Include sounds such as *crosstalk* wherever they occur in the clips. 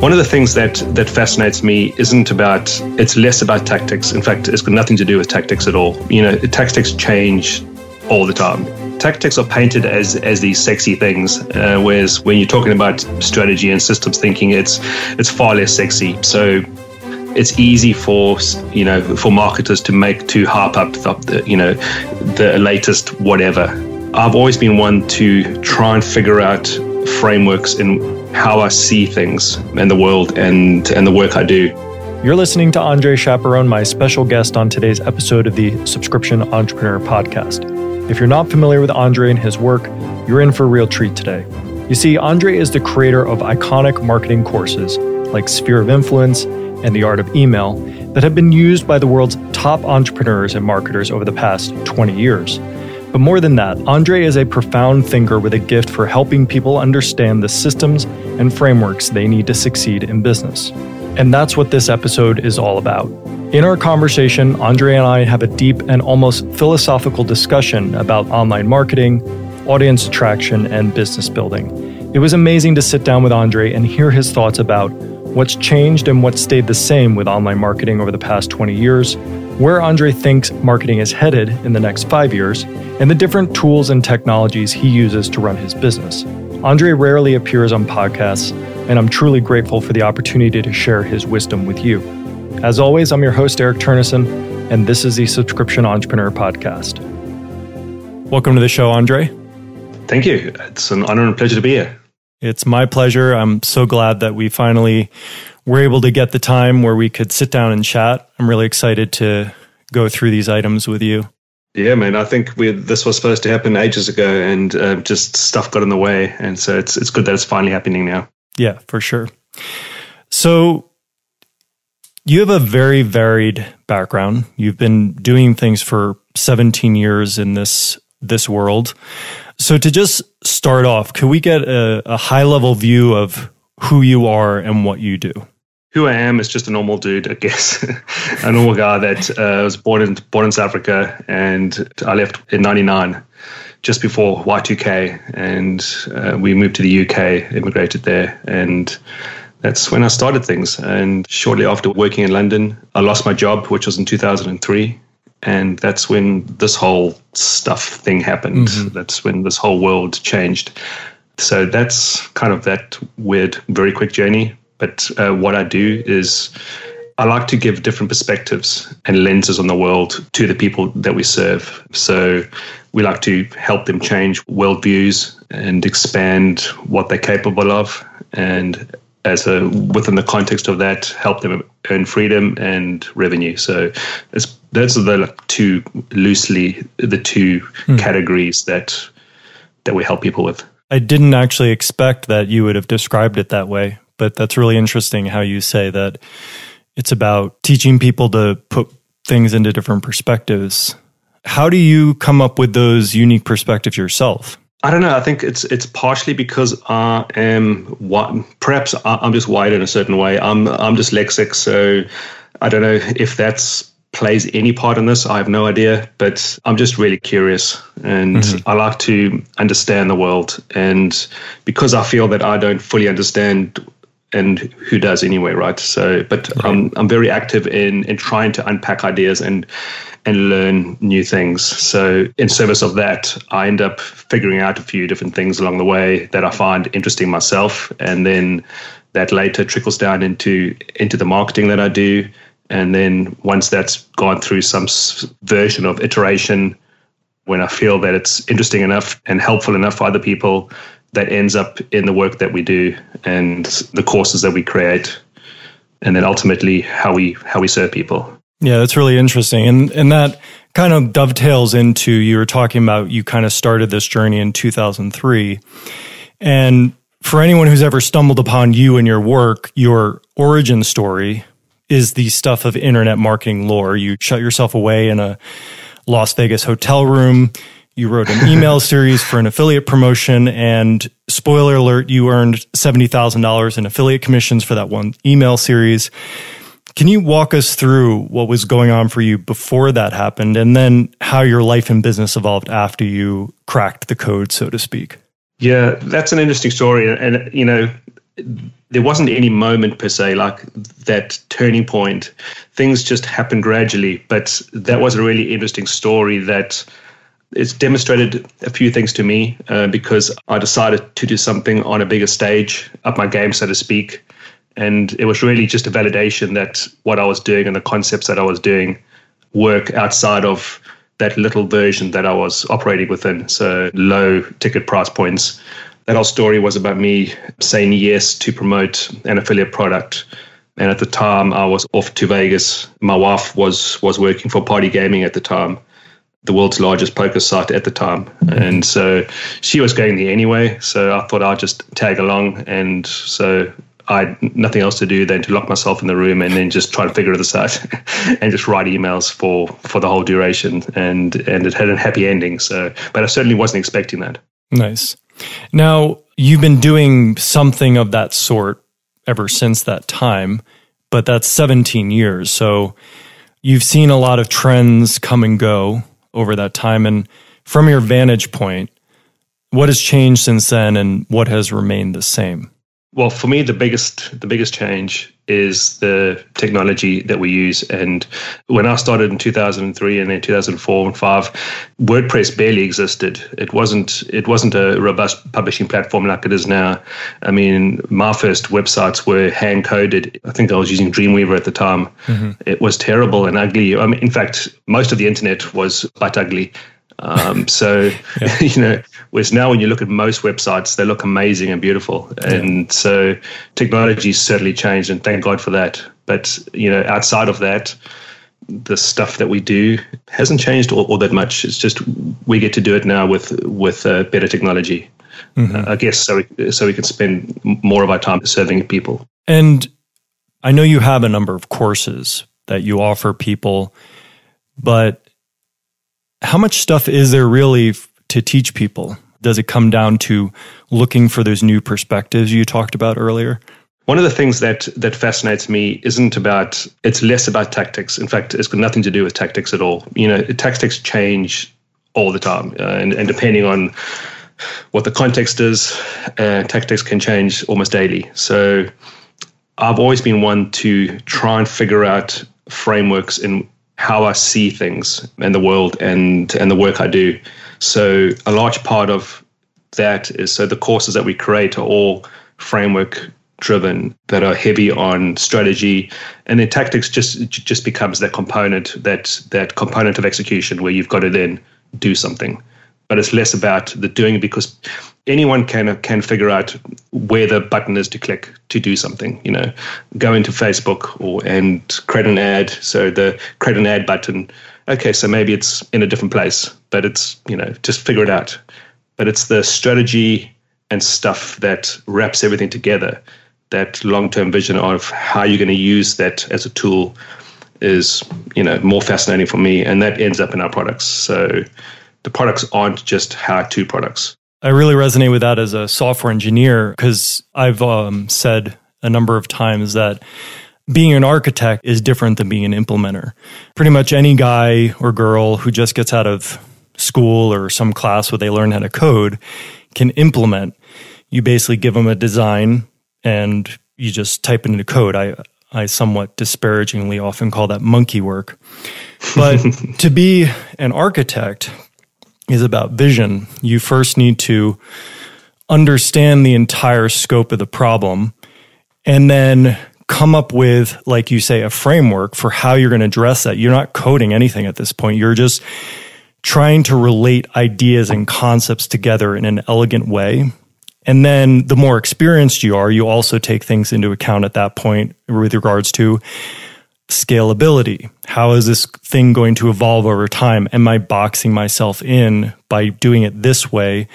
One of the things that that fascinates me isn't about it's less about tactics. In fact, it's got nothing to do with tactics at all. You know, tactics change all the time. Tactics are painted as as these sexy things, uh, whereas when you're talking about strategy and systems thinking, it's it's far less sexy. So it's easy for you know for marketers to make to harp up the, you know the latest whatever. I've always been one to try and figure out frameworks in how I see things and the world and, and the work I do. You're listening to Andre Chaperon, my special guest on today's episode of the Subscription Entrepreneur Podcast. If you're not familiar with Andre and his work, you're in for a real treat today. You see, Andre is the creator of iconic marketing courses like Sphere of Influence and The Art of Email that have been used by the world's top entrepreneurs and marketers over the past 20 years. But more than that, Andre is a profound thinker with a gift for helping people understand the systems and frameworks they need to succeed in business. And that's what this episode is all about. In our conversation, Andre and I have a deep and almost philosophical discussion about online marketing, audience attraction, and business building. It was amazing to sit down with Andre and hear his thoughts about what's changed and what stayed the same with online marketing over the past 20 years, where Andre thinks marketing is headed in the next five years, and the different tools and technologies he uses to run his business. Andre rarely appears on podcasts, and I'm truly grateful for the opportunity to share his wisdom with you. As always, I'm your host, Eric Turnison, and this is the Subscription Entrepreneur Podcast. Welcome to the show, Andre. Thank you. It's an honor and pleasure to be here. It's my pleasure. I'm so glad that we finally were able to get the time where we could sit down and chat. I'm really excited to go through these items with you. Yeah, man. I think we this was supposed to happen ages ago, and uh, just stuff got in the way, and so it's it's good that it's finally happening now. Yeah, for sure. So you have a very varied background. You've been doing things for 17 years in this this world. So to just start off, could we get a, a high level view of who you are and what you do? Who I am is just a normal dude, I guess, *laughs* a normal guy that uh, was born in born in South Africa, and I left in '99, just before Y2K, and uh, we moved to the UK, immigrated there, and that's when I started things. And shortly after working in London, I lost my job, which was in 2003 and that's when this whole stuff thing happened. Mm-hmm. That's when this whole world changed. So that's kind of that weird, very quick journey. But uh, what I do is I like to give different perspectives and lenses on the world to the people that we serve. So we like to help them change worldviews and expand what they're capable of and as a within the context of that help them earn freedom and revenue so it's those are the like, two loosely the two hmm. categories that that we help people with i didn't actually expect that you would have described it that way but that's really interesting how you say that it's about teaching people to put things into different perspectives how do you come up with those unique perspectives yourself I don't know. I think it's it's partially because I am what perhaps I'm just wired in a certain way. I'm I'm dyslexic, so I don't know if that's plays any part in this. I have no idea, but I'm just really curious and mm-hmm. I like to understand the world. And because I feel that I don't fully understand and who does anyway, right? So, but right. I'm I'm very active in in trying to unpack ideas and and learn new things. So, in service of that, I end up figuring out a few different things along the way that I find interesting myself, and then that later trickles down into into the marketing that I do. And then once that's gone through some version of iteration, when I feel that it's interesting enough and helpful enough for other people, that ends up in the work that we do and the courses that we create, and then ultimately how we how we serve people. Yeah, that's really interesting. And and that kind of dovetails into you were talking about you kind of started this journey in 2003. And for anyone who's ever stumbled upon you and your work, your origin story is the stuff of internet marketing lore. You shut yourself away in a Las Vegas hotel room. You wrote an email series for an affiliate promotion and spoiler alert, you earned $70,000 in affiliate commissions for that one email series. Can you walk us through what was going on for you before that happened and then how your life and business evolved after you cracked the code, so to speak? Yeah, that's an interesting story. And, you know, there wasn't any moment per se like that turning point. Things just happened gradually, but that was a really interesting story that it's demonstrated a few things to me uh, because I decided to do something on a bigger stage, up my game, so to speak. And it was really just a validation that what I was doing and the concepts that I was doing work outside of that little version that I was operating within. So low ticket price points. That whole story was about me saying yes to promote an affiliate product. And at the time I was off to Vegas. My wife was was working for Party Gaming at the time the world's largest poker site at the time. And so she was going there anyway. So I thought I'd just tag along. And so I had nothing else to do than to lock myself in the room and then just try to figure this out *laughs* and just write emails for, for the whole duration. And, and it had a happy ending. So, but I certainly wasn't expecting that. Nice. Now, you've been doing something of that sort ever since that time, but that's 17 years. So you've seen a lot of trends come and go over that time. And from your vantage point, what has changed since then and what has remained the same? Well, for me, the biggest the biggest change is the technology that we use. And when I started in 2003 and then 2004 and five, WordPress barely existed. It wasn't it wasn't a robust publishing platform like it is now. I mean, my first websites were hand coded. I think I was using Dreamweaver at the time. Mm-hmm. It was terrible and ugly. I mean, in fact, most of the internet was quite ugly. Um, *laughs* so, yeah. *laughs* you know, whereas now when you look at most websites, they look amazing and beautiful. And yeah. so technology's certainly changed and thank God for that. But, you know, outside of that, the stuff that we do hasn't changed all, all that much. It's just we get to do it now with with uh, better technology. Mm-hmm. Uh, I guess so. We, so we can spend more of our time serving people. And I know you have a number of courses that you offer people, but how much stuff is there really to teach people? Does it come down to looking for those new perspectives you talked about earlier? One of the things that that fascinates me isn't about it's less about tactics. In fact, it's got nothing to do with tactics at all. You know, tactics change all the time, uh, and, and depending on what the context is, uh, tactics can change almost daily. So, I've always been one to try and figure out frameworks in how I see things and the world and and the work I do. So a large part of that is so the courses that we create are all framework driven that are heavy on strategy and then tactics just just becomes that component that that component of execution where you've got to then do something but it's less about the doing because anyone can can figure out where the button is to click to do something. You know, go into Facebook or and create an ad. So the create an ad button. Okay, so maybe it's in a different place, but it's you know just figure it out. But it's the strategy and stuff that wraps everything together. That long term vision of how you're going to use that as a tool is you know more fascinating for me, and that ends up in our products. So the products aren't just how to products. I really resonate with that as a software engineer because I've um, said a number of times that being an architect is different than being an implementer. Pretty much any guy or girl who just gets out of school or some class where they learn how to code can implement. You basically give them a design and you just type it into code. I I somewhat disparagingly often call that monkey work. But *laughs* to be an architect, is about vision. You first need to understand the entire scope of the problem and then come up with, like you say, a framework for how you're going to address that. You're not coding anything at this point. You're just trying to relate ideas and concepts together in an elegant way. And then the more experienced you are, you also take things into account at that point with regards to scalability. How is this thing going to evolve over time? Am I boxing myself in by doing it this way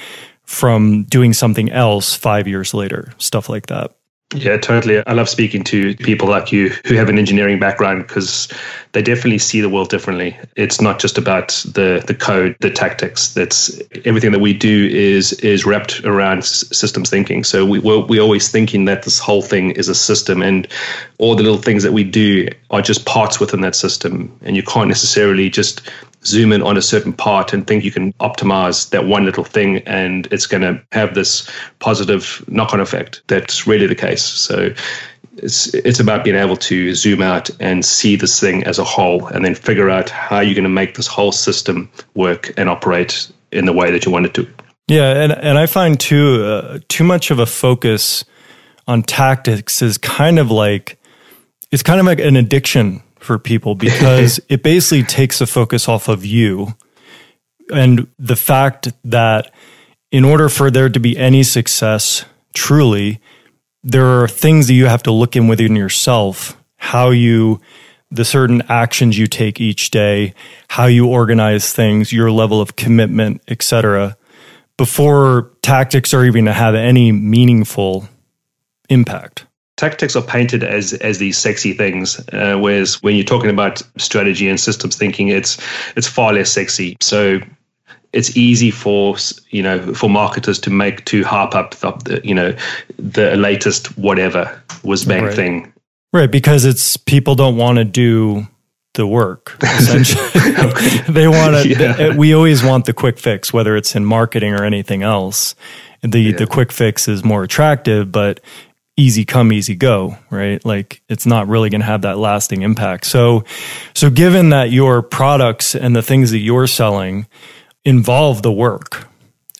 from doing something else five years later? Stuff like that. Yeah, totally. I love speaking to people like you who have an engineering background because they definitely see the world differently. It's not just about the the code, the tactics. That's everything that we do is is wrapped around systems thinking. So we we're, we're always thinking that this whole thing is a system, and all the little things that we do are just parts within that system. And you can't necessarily just zoom in on a certain part and think you can optimize that one little thing and it's going to have this positive knock on effect. That's really the case. So it's it's about being able to zoom out and see this thing as a whole and then figure out how you're going to make this whole system work and operate in the way that you want it to. Yeah, and and I find too uh, too much of a focus on tactics is kind of like it's kind of like an addiction for people because *laughs* it basically takes the focus off of you and the fact that in order for there to be any success truly there are things that you have to look in within yourself how you the certain actions you take each day how you organize things your level of commitment etc before tactics are even to have any meaningful impact tactics are painted as as these sexy things, uh, whereas when you're talking about strategy and systems thinking, it's it's far less sexy. So it's easy for you know for marketers to make to harp up the, the you know the latest whatever was bang right. thing. Right, because it's people don't want to do the work. Essentially, *laughs* *laughs* they want to. Yeah. We always want the quick fix, whether it's in marketing or anything else. The yeah. the quick fix is more attractive, but easy come easy go right? Like it's not really going to have that lasting impact. So so given that your products and the things that you're selling involve the work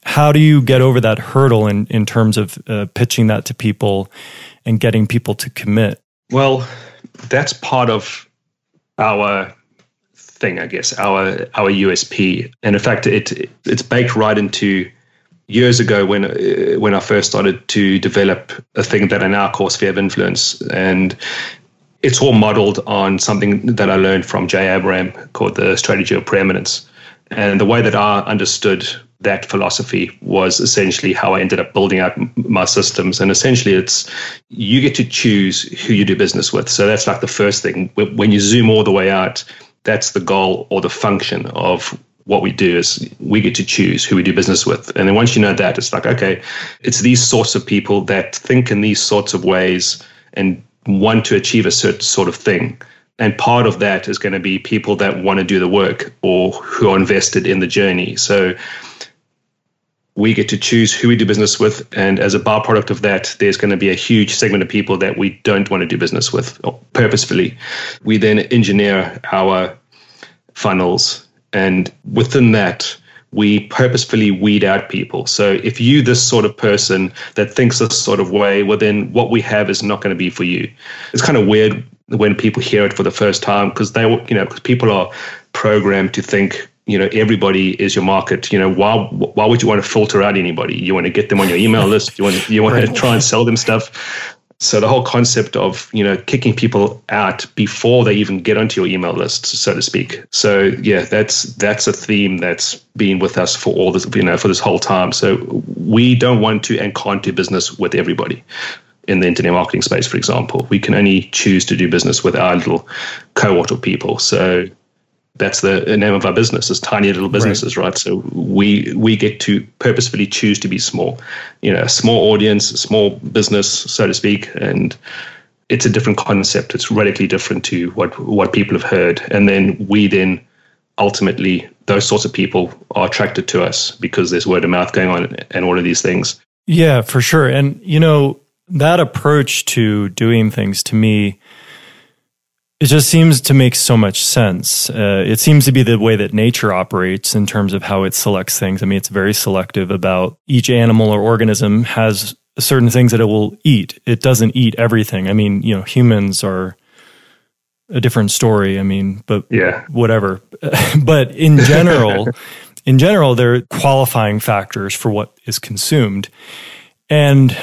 how do you get over that hurdle in in terms of uh, pitching that to people and getting people to commit? Well that's part of our thing i guess our our usp and in fact it it's baked right into years ago when uh, when I first started to develop a thing that I now call sphere of influence, and it's all modeled on something that I learned from Jay Abraham called the strategy of preeminence. And the way that I understood that philosophy was essentially how I ended up building out my systems. And essentially, it's you get to choose who you do business with. So that's like the first thing. When you zoom all the way out, that's the goal or the function of what we do is we get to choose who we do business with. And then once you know that, it's like, okay, it's these sorts of people that think in these sorts of ways and want to achieve a certain sort of thing. And part of that is going to be people that want to do the work or who are invested in the journey. So we get to choose who we do business with. And as a byproduct of that, there's going to be a huge segment of people that we don't want to do business with purposefully. We then engineer our funnels and within that, we purposefully weed out people. So if you this sort of person that thinks this sort of way, well then what we have is not going to be for you. It's kind of weird when people hear it for the first time because they you know because people are programmed to think you know everybody is your market you know why why would you want to filter out anybody you want to get them on your email list you want you want right. to try and sell them stuff so the whole concept of you know kicking people out before they even get onto your email list, so to speak. So yeah, that's that's a theme that's been with us for all this you know for this whole time. So we don't want to and can't do business with everybody in the internet marketing space, for example. We can only choose to do business with our little cohort of people. So that's the name of our business is tiny little businesses right. right. so we we get to purposefully choose to be small. You know a small audience a small business so to speak and it's a different concept. It's radically different to what what people have heard. And then we then ultimately those sorts of people are attracted to us because there's word of mouth going on and all of these things. Yeah for sure. And you know that approach to doing things to me it just seems to make so much sense. Uh, it seems to be the way that nature operates in terms of how it selects things. I mean, it's very selective about each animal or organism has certain things that it will eat. It doesn't eat everything. I mean, you know, humans are a different story. I mean, but yeah, whatever. *laughs* but in general, *laughs* in general, there are qualifying factors for what is consumed. And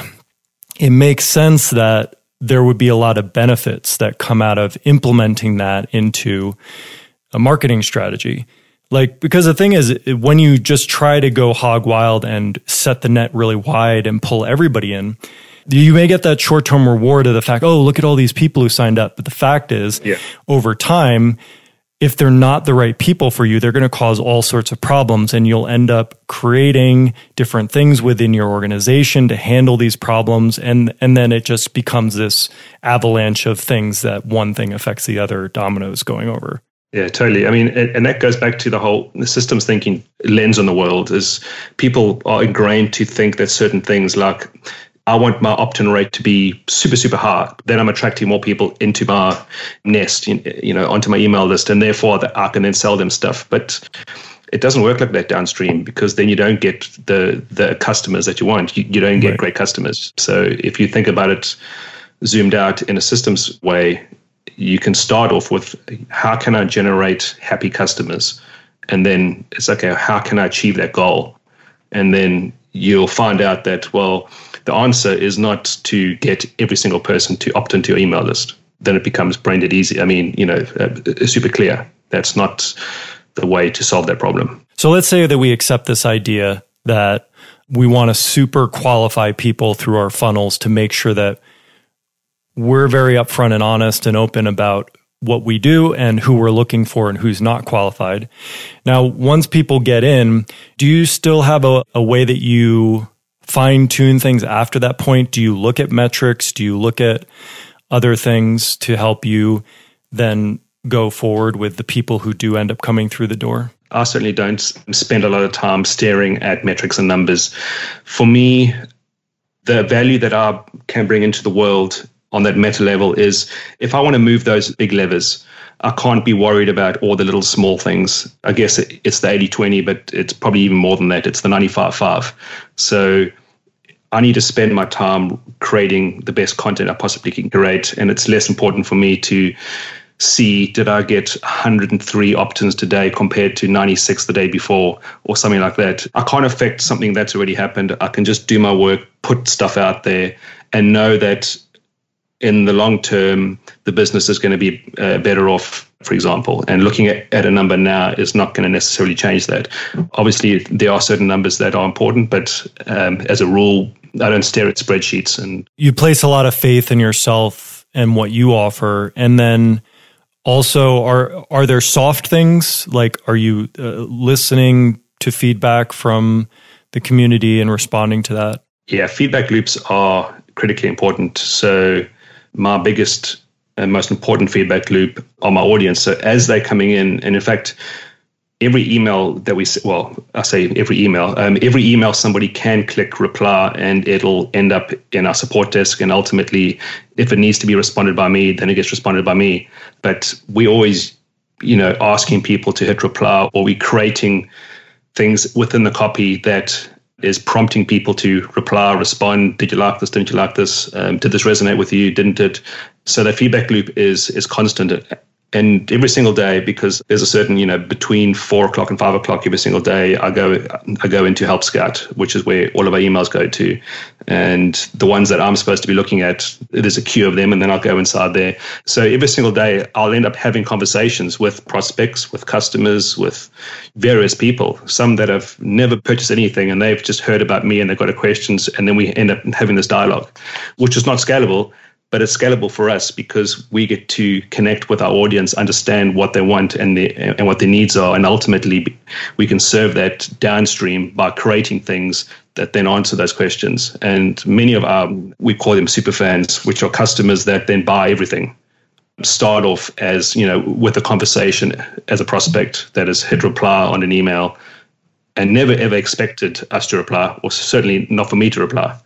it makes sense that there would be a lot of benefits that come out of implementing that into a marketing strategy. Like, because the thing is, when you just try to go hog wild and set the net really wide and pull everybody in, you may get that short term reward of the fact, oh, look at all these people who signed up. But the fact is, yeah. over time, if they're not the right people for you, they're going to cause all sorts of problems and you'll end up creating different things within your organization to handle these problems. And, and then it just becomes this avalanche of things that one thing affects the other dominoes going over. Yeah, totally. I mean, and that goes back to the whole systems thinking lens on the world is people are ingrained to think that certain things like I want my opt-in rate to be super, super high. Then I'm attracting more people into my nest, you know, onto my email list, and therefore I can then sell them stuff. But it doesn't work like that downstream because then you don't get the the customers that you want. You, you don't get right. great customers. So if you think about it zoomed out in a systems way, you can start off with how can I generate happy customers? And then it's okay, how can I achieve that goal? And then you'll find out that, well, the answer is not to get every single person to opt into your email list. Then it becomes brain dead easy. I mean, you know, uh, super clear. That's not the way to solve that problem. So let's say that we accept this idea that we want to super qualify people through our funnels to make sure that we're very upfront and honest and open about what we do and who we're looking for and who's not qualified. Now, once people get in, do you still have a, a way that you fine tune things after that point? Do you look at metrics? Do you look at other things to help you then go forward with the people who do end up coming through the door? I certainly don't spend a lot of time staring at metrics and numbers. For me, the value that I can bring into the world on that meta level is if I want to move those big levers, I can't be worried about all the little small things. I guess it's the 80 20, but it's probably even more than that. It's the 95 5. So I need to spend my time creating the best content I possibly can create. And it's less important for me to see did I get 103 opt-ins today compared to 96 the day before or something like that. I can't affect something that's already happened. I can just do my work, put stuff out there and know that in the long term, the business is going to be uh, better off, for example. And looking at, at a number now is not going to necessarily change that. Obviously, there are certain numbers that are important, but um, as a rule, I don't stare at spreadsheets. And you place a lot of faith in yourself and what you offer, and then also are are there soft things like are you uh, listening to feedback from the community and responding to that? Yeah, feedback loops are critically important. So my biggest and most important feedback loop on my audience. So as they're coming in, and in fact, every email that we well i say every email um, every email somebody can click reply and it'll end up in our support desk and ultimately if it needs to be responded by me then it gets responded by me but we always you know asking people to hit reply or we creating things within the copy that is prompting people to reply, respond. Did you like this? Didn't you like this? Um, did this resonate with you? Didn't it? So the feedback loop is is constant and every single day because there's a certain you know between four o'clock and five o'clock every single day i go i go into help scout which is where all of our emails go to. And the ones that i'm supposed to be looking at there's a queue of them and then i'll go inside there. So every single day i'll end up having conversations with prospects with customers with various people some that have never purchased anything and they've just heard about me and they've got questions and then we end up having this dialogue which is not scalable but it's scalable for us because we get to connect with our audience, understand what they want and the, and what their needs are, and ultimately we can serve that downstream by creating things that then answer those questions. And many of our we call them super fans, which are customers that then buy everything. Start off as you know with a conversation as a prospect that is hit reply on an email, and never ever expected us to reply, or certainly not for me to reply.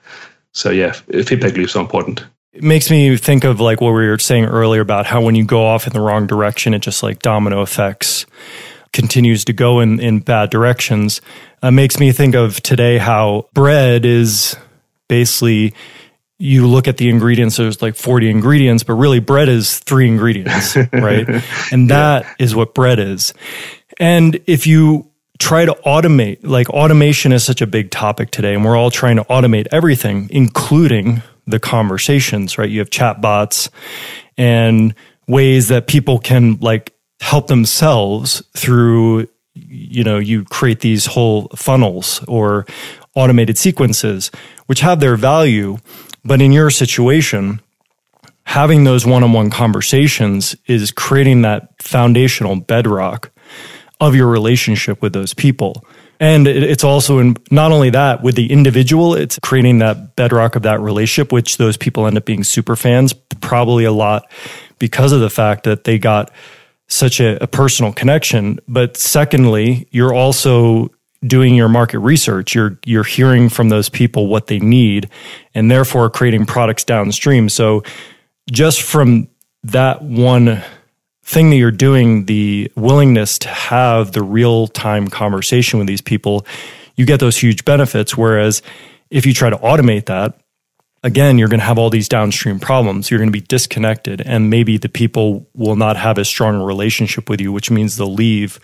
So yeah, feedback loops are important. It makes me think of like what we were saying earlier about how when you go off in the wrong direction, it just like domino effects continues to go in, in bad directions. It makes me think of today how bread is basically you look at the ingredients, there's like 40 ingredients, but really bread is three ingredients, *laughs* right? And that yeah. is what bread is. And if you try to automate, like automation is such a big topic today, and we're all trying to automate everything, including the conversations, right? You have chat bots and ways that people can like help themselves through, you know, you create these whole funnels or automated sequences, which have their value. But in your situation, having those one on one conversations is creating that foundational bedrock of your relationship with those people. And it's also in not only that with the individual, it's creating that bedrock of that relationship, which those people end up being super fans, probably a lot because of the fact that they got such a, a personal connection. But secondly, you're also doing your market research. You're you're hearing from those people what they need, and therefore creating products downstream. So just from that one thing that you're doing, the willingness to have the real time conversation with these people, you get those huge benefits. Whereas if you try to automate that, again, you're going to have all these downstream problems. You're going to be disconnected, and maybe the people will not have as strong a relationship with you, which means they'll leave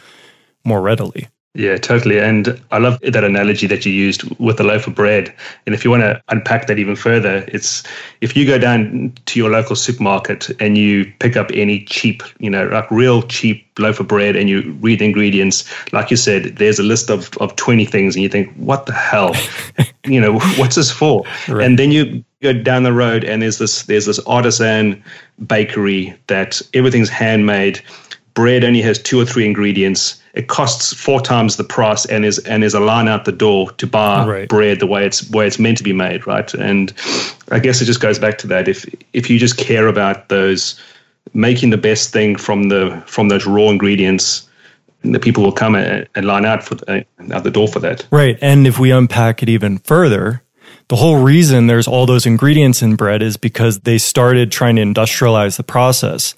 more readily. Yeah, totally. And I love that analogy that you used with the loaf of bread. And if you want to unpack that even further, it's if you go down to your local supermarket and you pick up any cheap, you know, like real cheap loaf of bread and you read the ingredients, like you said, there's a list of, of 20 things and you think, what the hell? *laughs* you know, *laughs* what's this for? Right. And then you go down the road and there's this there's this artisan bakery that everything's handmade. Bread only has two or three ingredients it costs four times the price and is and is a line out the door to buy right. bread the way it's way it's meant to be made, right? And I guess it just goes back to that. If if you just care about those making the best thing from the from those raw ingredients, the people will come and, line out for the, out the door for that. Right. And if we unpack it even further, the whole reason there's all those ingredients in bread is because they started trying to industrialize the process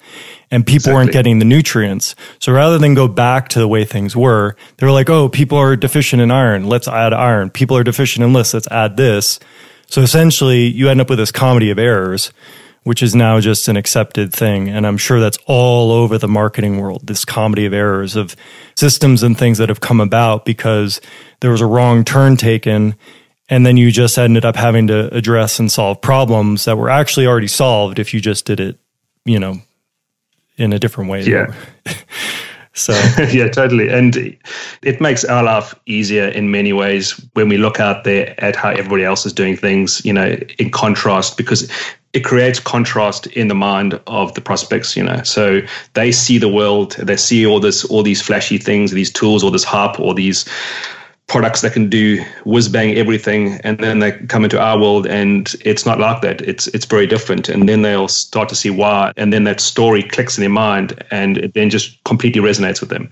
and people exactly. weren't getting the nutrients. So rather than go back to the way things were, they were like, oh, people are deficient in iron. Let's add iron. People are deficient in this. Let's add this. So essentially, you end up with this comedy of errors, which is now just an accepted thing. And I'm sure that's all over the marketing world, this comedy of errors of systems and things that have come about because there was a wrong turn taken and then you just ended up having to address and solve problems that were actually already solved if you just did it, you know, in a different way. Yeah. *laughs* so *laughs* yeah, totally. And it makes our life easier in many ways when we look out there at how everybody else is doing things, you know, in contrast, because it creates contrast in the mind of the prospects, you know. So they see the world, they see all this, all these flashy things, these tools, all this hype, all these products that can do whiz bang everything and then they come into our world and it's not like that. It's it's very different. And then they'll start to see why and then that story clicks in their mind and it then just completely resonates with them.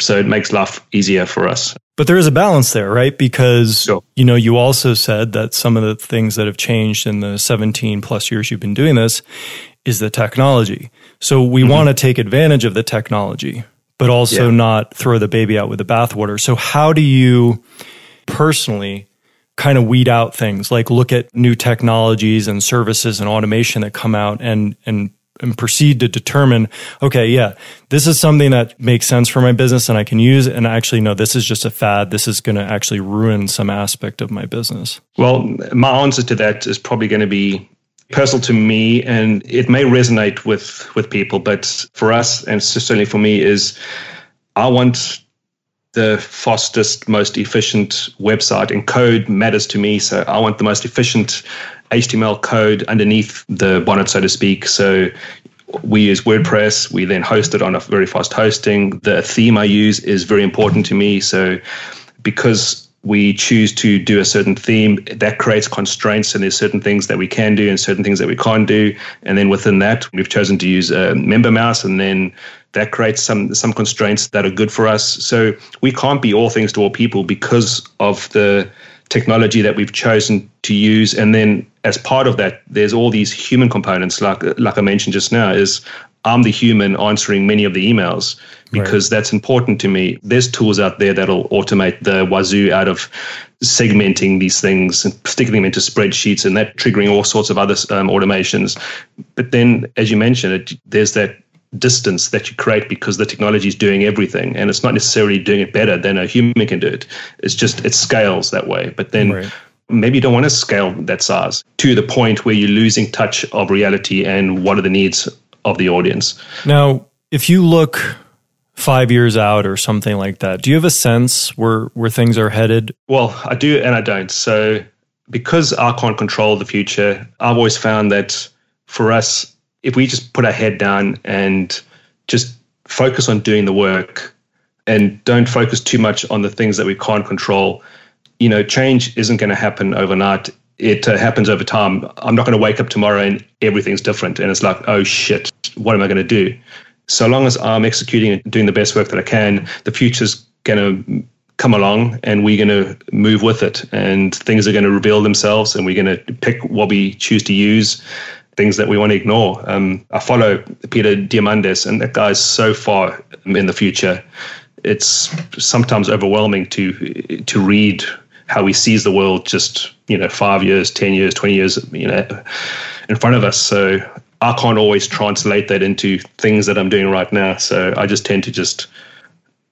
So it makes life easier for us. But there is a balance there right? Because sure. you know you also said that some of the things that have changed in the 17 plus years you've been doing this is the technology. So we mm-hmm. want to take advantage of the technology but also yeah. not throw the baby out with the bathwater. So, how do you personally kind of weed out things like look at new technologies and services and automation that come out and and and proceed to determine okay yeah this is something that makes sense for my business and i can use and actually no this is just a fad this is going to actually ruin some aspect of my business well my answer to that is probably going to be personal to me and it may resonate with with people but for us and certainly for me is i want the fastest most efficient website and code matters to me so i want the most efficient html code underneath the bonnet so to speak so we use WordPress. We then host it on a very fast hosting. The theme I use is very important to me. So, because we choose to do a certain theme that creates constraints and there's certain things that we can do and certain things that we can't do. And then within that we've chosen to use a MemberMouse and then that creates some some constraints that are good for us. So we can't be all things to all people because of the technology that we've chosen to use and then as part of that there's all these human components like like I mentioned just now is I'm the human answering many of the emails because right. that's important to me. There's tools out there that'll automate the wazoo out of segmenting these things and sticking them into spreadsheets and that triggering all sorts of other um, automations. But then, as you mentioned, it, there's that distance that you create because the technology is doing everything and it's not necessarily doing it better than a human can do it. It's just, it scales that way. But then, right maybe you don't want to scale that size to the point where you're losing touch of reality and what are the needs of the audience. Now, if you look five years out or something like that, do you have a sense where where things are headed? Well, I do and I don't. So because I can't control the future, I've always found that for us, if we just put our head down and just focus on doing the work and don't focus too much on the things that we can't control, you know, change isn't going to happen overnight it uh, happens over time. I'm not going to wake up tomorrow and everything's different. And it's like, oh shit, what am I going to do? so long as I'm executing and doing the best work that I can, the future's going to come along and we're going to move with it and things are going to reveal themselves and we're going to pick what we choose to use things that we want to ignore. Um, i follow peter diamandis and that guy's so far in the future it's sometimes overwhelming to to read how he sees the world just you know five years ten years 20 years you know in front of us. So i can't always translate that into things that i'm doing right now. So i just tend to just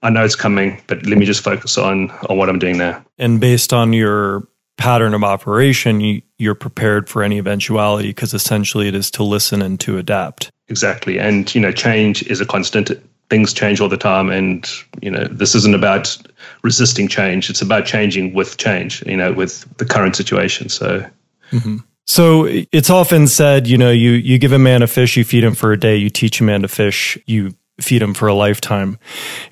I know it's coming, but let me just focus on on what I'm doing now. And based on your pattern of operation, you, you're prepared for any eventuality because essentially it is to listen and to adapt. Exactly, and you know, change is a constant. Things change all the time, and you know, this isn't about resisting change. It's about changing with change. You know, with the current situation. So. Mm-hmm. So it's often said, you know, you you give a man a fish, you feed him for a day, you teach a man to fish, you feed him for a lifetime.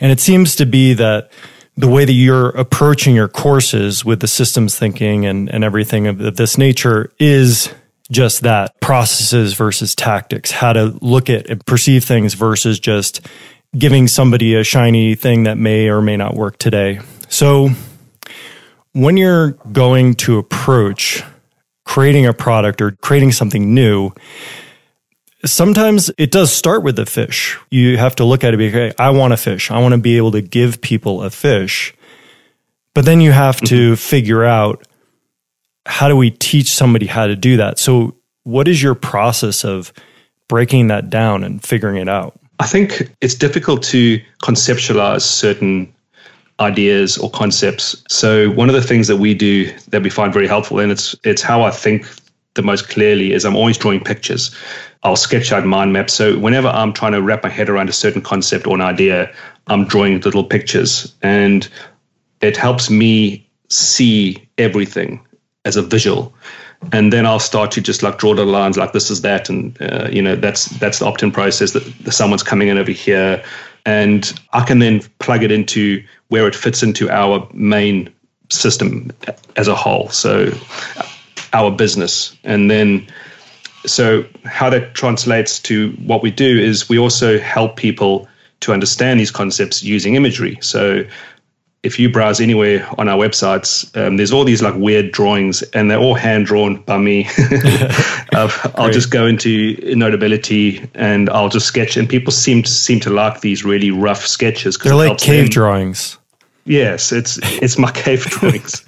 And it seems to be that the way that you're approaching your courses with the systems thinking and, and everything of this nature is just that processes versus tactics, how to look at and perceive things versus just giving somebody a shiny thing that may or may not work today. So when you're going to approach creating a product or creating something new, Sometimes it does start with the fish. You have to look at it be, okay, I want a fish. I want to be able to give people a fish. But then you have to mm-hmm. figure out how do we teach somebody how to do that? So, what is your process of breaking that down and figuring it out? I think it's difficult to conceptualize certain ideas or concepts. So one of the things that we do that we find very helpful, and it's it's how I think the most clearly, is I'm always drawing pictures. I'll sketch out mind maps. So whenever I'm trying to wrap my head around a certain concept or an idea, I'm drawing little pictures, and it helps me see everything as a visual. And then I'll start to just like draw the lines, like this is that, and uh, you know that's that's the opt-in process. That, that someone's coming in over here, and I can then plug it into where it fits into our main system as a whole. So our business, and then so how that translates to what we do is we also help people to understand these concepts using imagery. So if you browse anywhere on our websites, um, there's all these like weird drawings, and they're all hand drawn by me. *laughs* uh, I'll *laughs* just go into Notability and I'll just sketch, and people seem to seem to like these really rough sketches. They're like cave them. drawings. Yes, it's it's my *laughs* cave drawings.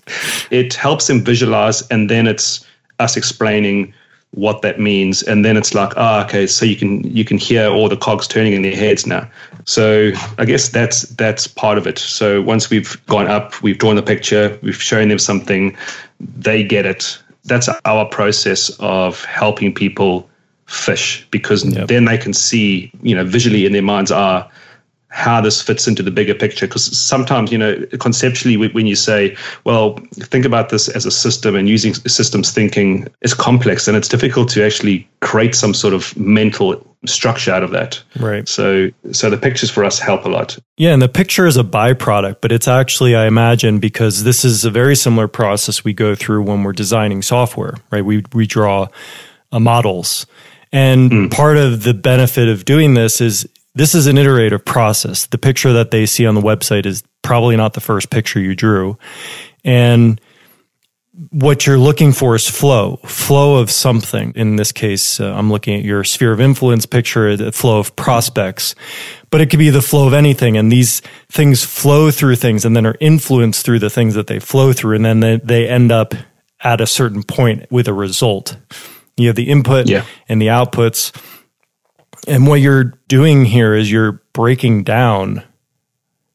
It helps them visualize, and then it's us explaining what that means and then it's like ah oh, okay so you can you can hear all the cogs turning in their heads now so i guess that's that's part of it so once we've gone up we've drawn the picture we've shown them something they get it that's our process of helping people fish because yep. then they can see you know visually in their mind's eye how this fits into the bigger picture. Because sometimes, you know, conceptually, when you say, well, think about this as a system and using systems thinking is complex and it's difficult to actually create some sort of mental structure out of that. Right. So, so the pictures for us help a lot. Yeah. And the picture is a byproduct, but it's actually, I imagine, because this is a very similar process we go through when we're designing software, right? We, we draw uh, models. And mm. part of the benefit of doing this is this is an iterative process. The picture that they see on the website is probably not the first picture you drew. And what you're looking for is flow, flow of something. In this case, uh, I'm looking at your sphere of influence picture, the flow of prospects, but it could be the flow of anything. And these things flow through things and then are influenced through the things that they flow through. And then they, they end up at a certain point with a result. You have the input yeah. and the outputs and what you're doing here is you're breaking down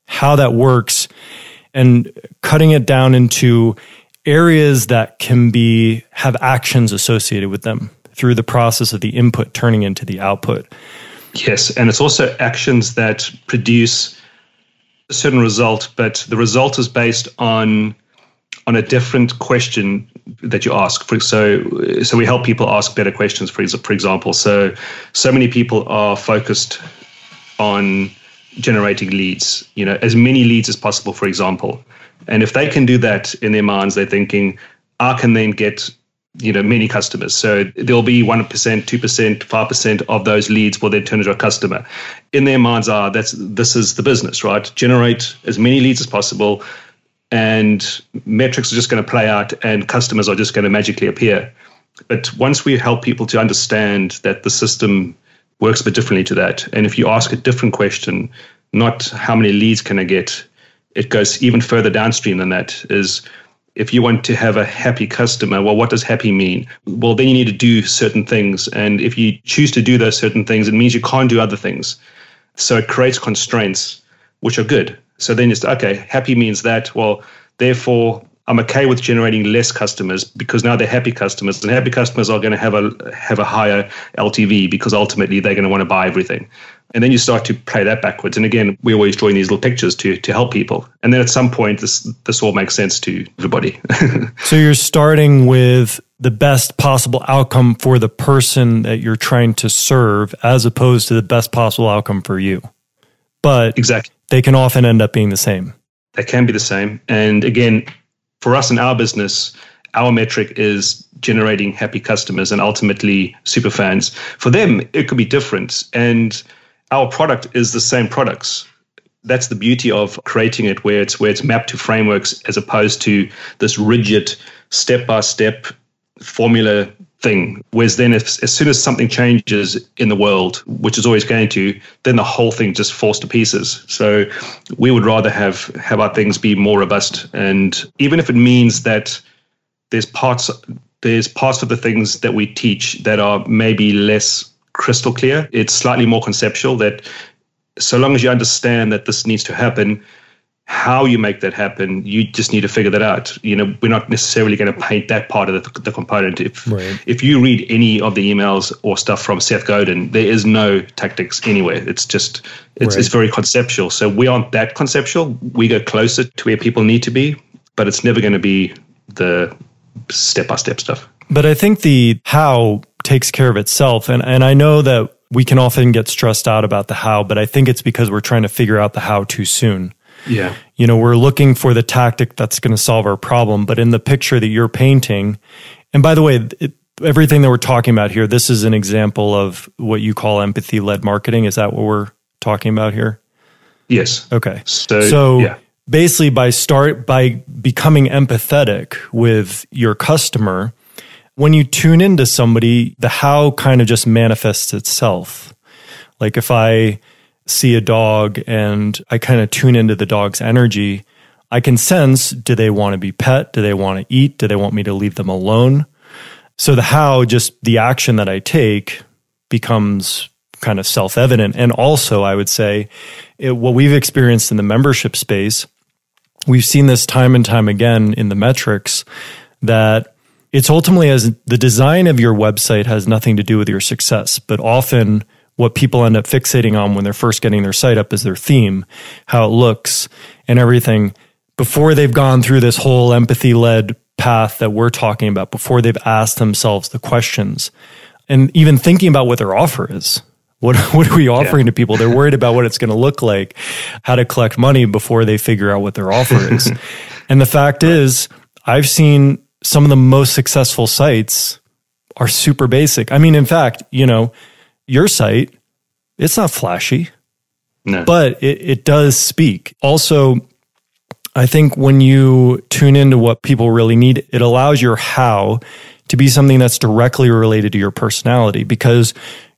how that works and cutting it down into areas that can be have actions associated with them through the process of the input turning into the output. Yes, and it's also actions that produce a certain result, but the result is based on on a different question that you ask. So, so we help people ask better questions. For for example, so so many people are focused on generating leads. You know, as many leads as possible. For example, and if they can do that in their minds, they're thinking, I can then get you know many customers so there'll be 1% 2% 5% of those leads will then turn into a customer in their minds are that's this is the business right generate as many leads as possible and metrics are just going to play out and customers are just going to magically appear but once we help people to understand that the system works a bit differently to that and if you ask a different question not how many leads can i get it goes even further downstream than that is if you want to have a happy customer, well, what does happy mean? Well, then you need to do certain things. And if you choose to do those certain things, it means you can't do other things. So it creates constraints, which are good. So then it's okay, happy means that. Well, therefore, I'm okay with generating less customers because now they're happy customers, and happy customers are going to have a have a higher LTV because ultimately they're going to want to buy everything. And then you start to play that backwards. And again, we're always drawing these little pictures to to help people. And then at some point, this this all makes sense to everybody. *laughs* so you're starting with the best possible outcome for the person that you're trying to serve, as opposed to the best possible outcome for you. But exactly, they can often end up being the same. They can be the same. And again, for us in our business, our metric is generating happy customers and ultimately super fans. For them, it could be different. And our product is the same products. That's the beauty of creating it where it's where it's mapped to frameworks as opposed to this rigid step by step formula thing. Whereas then if, as soon as something changes in the world, which is always going to, then the whole thing just falls to pieces. So we would rather have have our things be more robust. And even if it means that there's parts there's parts of the things that we teach that are maybe less crystal clear. It's slightly more conceptual that so long as you understand that this needs to happen, how you make that happen, you just need to figure that out. You know, we're not necessarily going to paint that part of the, the component. If right. if you read any of the emails or stuff from Seth Godin, there is no tactics anywhere. It's just it's right. it's very conceptual. So we aren't that conceptual. We go closer to where people need to be, but it's never going to be the step by step stuff. But I think the how takes care of itself. And, and I know that we can often get stressed out about the how, but I think it's because we're trying to figure out the how too soon. Yeah. You know, we're looking for the tactic that's going to solve our problem. But in the picture that you're painting, and by the way, it, everything that we're talking about here, this is an example of what you call empathy led marketing. Is that what we're talking about here? Yes. Okay. So, so yeah. basically by start by becoming empathetic with your customer, when you tune into somebody, the how kind of just manifests itself. Like if I see a dog and I kind of tune into the dog's energy, I can sense do they want to be pet? Do they want to eat? Do they want me to leave them alone? So the how, just the action that I take, becomes kind of self evident. And also, I would say, it, what we've experienced in the membership space, we've seen this time and time again in the metrics that it's ultimately as the design of your website has nothing to do with your success, but often what people end up fixating on when they're first getting their site up is their theme, how it looks, and everything before they've gone through this whole empathy led path that we're talking about, before they've asked themselves the questions and even thinking about what their offer is. What, *laughs* what are we offering yeah. to people? They're worried about what it's going to look like, how to collect money before they figure out what their offer *laughs* is. and the fact is, I've seen some of the most successful sites are super basic. I mean, in fact, you know, your site, it's not flashy, no. but it, it does speak. Also, I think when you tune into what people really need, it allows your how to be something that's directly related to your personality because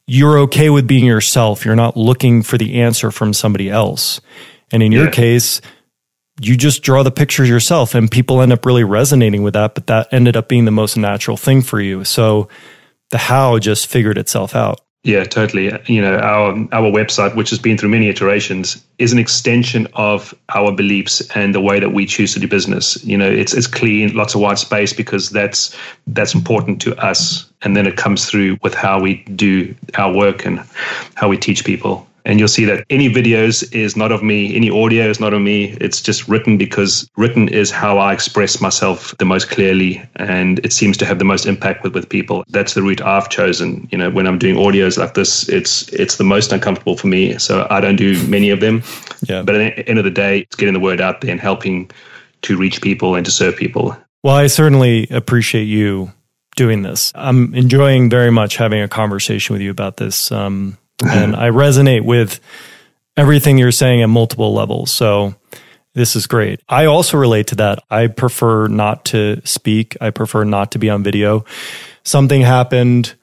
you're okay with being yourself. You're not looking for the answer from somebody else. And in your case, you just draw the pictures yourself and people end up really resonating with that but that ended up being the most natural thing for you so the how just figured itself out yeah totally. You know our our website which has been through many iterations is an extension of our beliefs and the way that we choose to do business. You know it's it's clean lots of white space because that's that's important to us. And then it comes through with how we do our work and how we teach people and you'll see that any videos is not of me, any audio is not of me. It's just written because written is how I express myself the most clearly, and it seems to have the most impact with, with people. That's the route I've chosen. You know, when I'm doing audios like this, it's it's the most uncomfortable for me, so I don't do many of them. Yeah. But at the end of the day, it's getting the word out there and helping to reach people and to serve people. Well, I certainly appreciate you doing this. I'm enjoying very much having a conversation with you about this. Um, and I resonate with everything you're saying at multiple levels. So this is great. I also relate to that. I prefer not to speak. I prefer not to be on video. Something happened,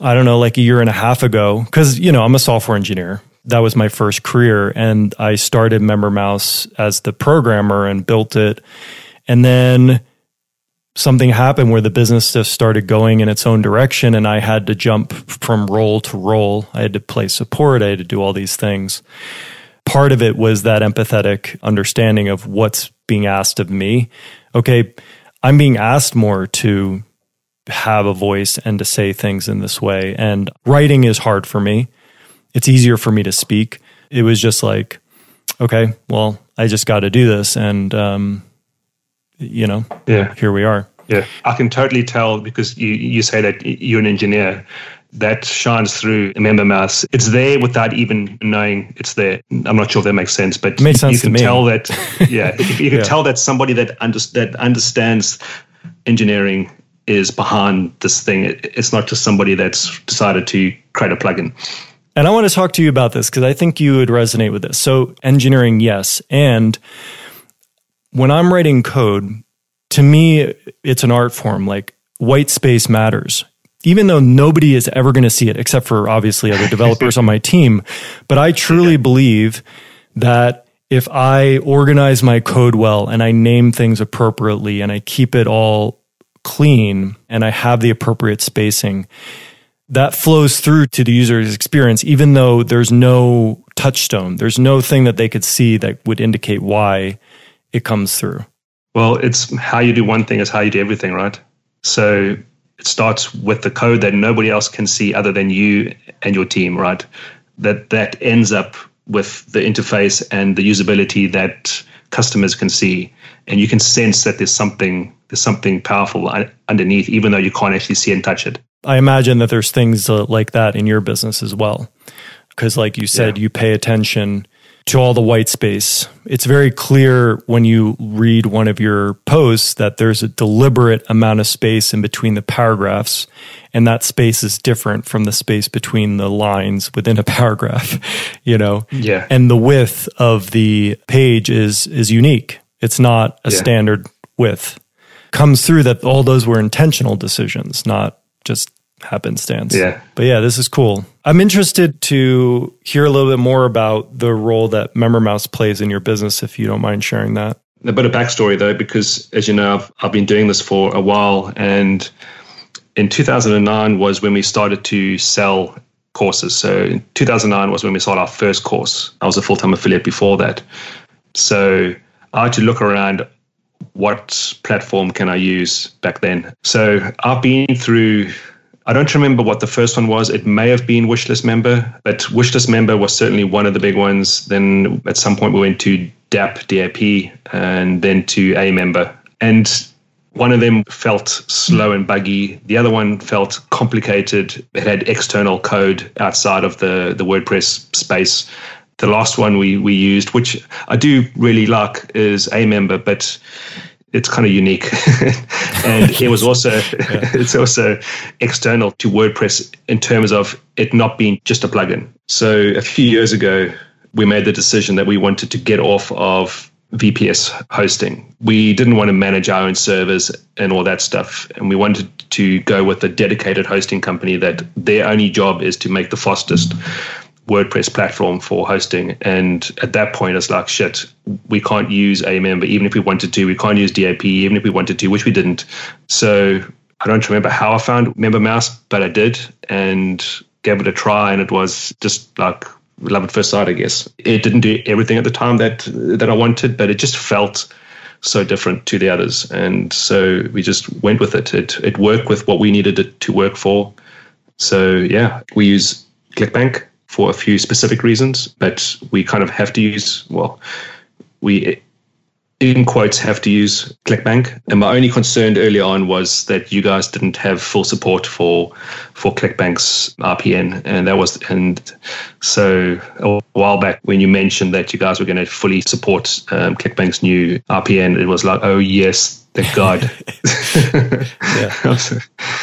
I don't know, like a year and a half ago, because, you know, I'm a software engineer. That was my first career. And I started MemberMouse as the programmer and built it. And then something happened where the business just started going in its own direction and I had to jump from role to role. I had to play support. I had to do all these things part of it was that empathetic understanding of what's being asked of me. Okay, I'm being asked more to have a voice and to say things in this way. And writing is hard for me. It's easier for me to speak. It was just like, okay, well, I just got to do this. And, um, you know, yeah, here we are. Yeah, I can totally tell because you, you say that you're an engineer that shines through MemberMouse. It's there without even knowing it's there. I'm not sure if that makes sense, but makes sense you can tell that. *laughs* Yeah, you can yeah. tell that somebody that under, that understands engineering is behind this thing. It's not just somebody that's decided to create a plugin. And I want to talk to you about this because I think you would resonate with this. So, engineering, yes. And when I'm writing code, to me, it's an art form. Like white space matters even though nobody is ever going to see it except for obviously other *laughs* developers on my team. But I truly believe that if I organize my code well and I name things appropriately and I keep it all clean and I have the appropriate spacing, that flows through to the user's experience, even though there's no touchstone. There's no thing that they could see that would indicate why it comes through. Well, it's how you do one thing is how you do everything, right? So it starts with the code that nobody else can see other than you and your team, right? That that ends up with the interface and the usability that customers can see, and you can sense that there's something there's something powerful underneath, even though you can't actually see and touch it. I imagine that there's things uh, like that in your business as well, because like you said, yeah. you pay attention to all the white space. It's very clear when you read one of your posts that there's a deliberate amount of space in between the paragraphs, and that space is different from the space between the lines within a *laughs* paragraph, you know? Yeah. And the width of the page is is unique. It's not a yeah. standard width. Comes through that all those were intentional decisions, not just happenstance. Yeah. But yeah, this is cool. I'm interested to hear a little bit more about the role that MemberMouse plays in your business, if you don't mind sharing that. A bit of backstory though, because as you know, I've, I've been doing this for a while. And in 2009 was when we started to sell courses. So in 2009 was when we sold our first course. I was a full time affiliate before that. So I had to look around what platform can I use back then. So I've been through I don't remember what the first one was. It may have been Wishlist Member, but Wishlist Member was certainly one of the big ones. Then at some point we went to DAP, DAP, and then to aMember. And one of them felt slow and buggy. The other one felt complicated. It had external code outside of the, the WordPress space. The last one we, we used, which I do really like, is aMember, but it's kind of unique. *laughs* And it was also *laughs* yeah. *laughs* it's also external to wordpress in terms of it not being just a plugin. So a few years ago we made the decision that we wanted to get off of vps hosting. We didn't want to manage our own servers and all that stuff and we wanted to go with a dedicated hosting company that their only job is to make the fastest WordPress platform for hosting. And at that point, it's like, shit, we can't use aMember, even if we wanted to. We can't use DAP, even if we wanted to, which we didn't. So I don't remember how I found MemberMouse, but I did and gave it a try. And it was just like love at first sight, I guess. It didn't do everything at the time that that I wanted, but it just felt so different to the others. And so we just went with it. It it worked with what we needed it to work for. So yeah, we use ClickBank for a few specific reasons, but we kind of have to use, well, we in quotes have to use ClickBank. And my only concern early on was that you guys didn't have full support for for ClickBank's RPN, and that was and so a while back when you mentioned that you guys were going to fully support um, ClickBank's new RPN, it was like, oh yes, Thank God. *laughs* yeah.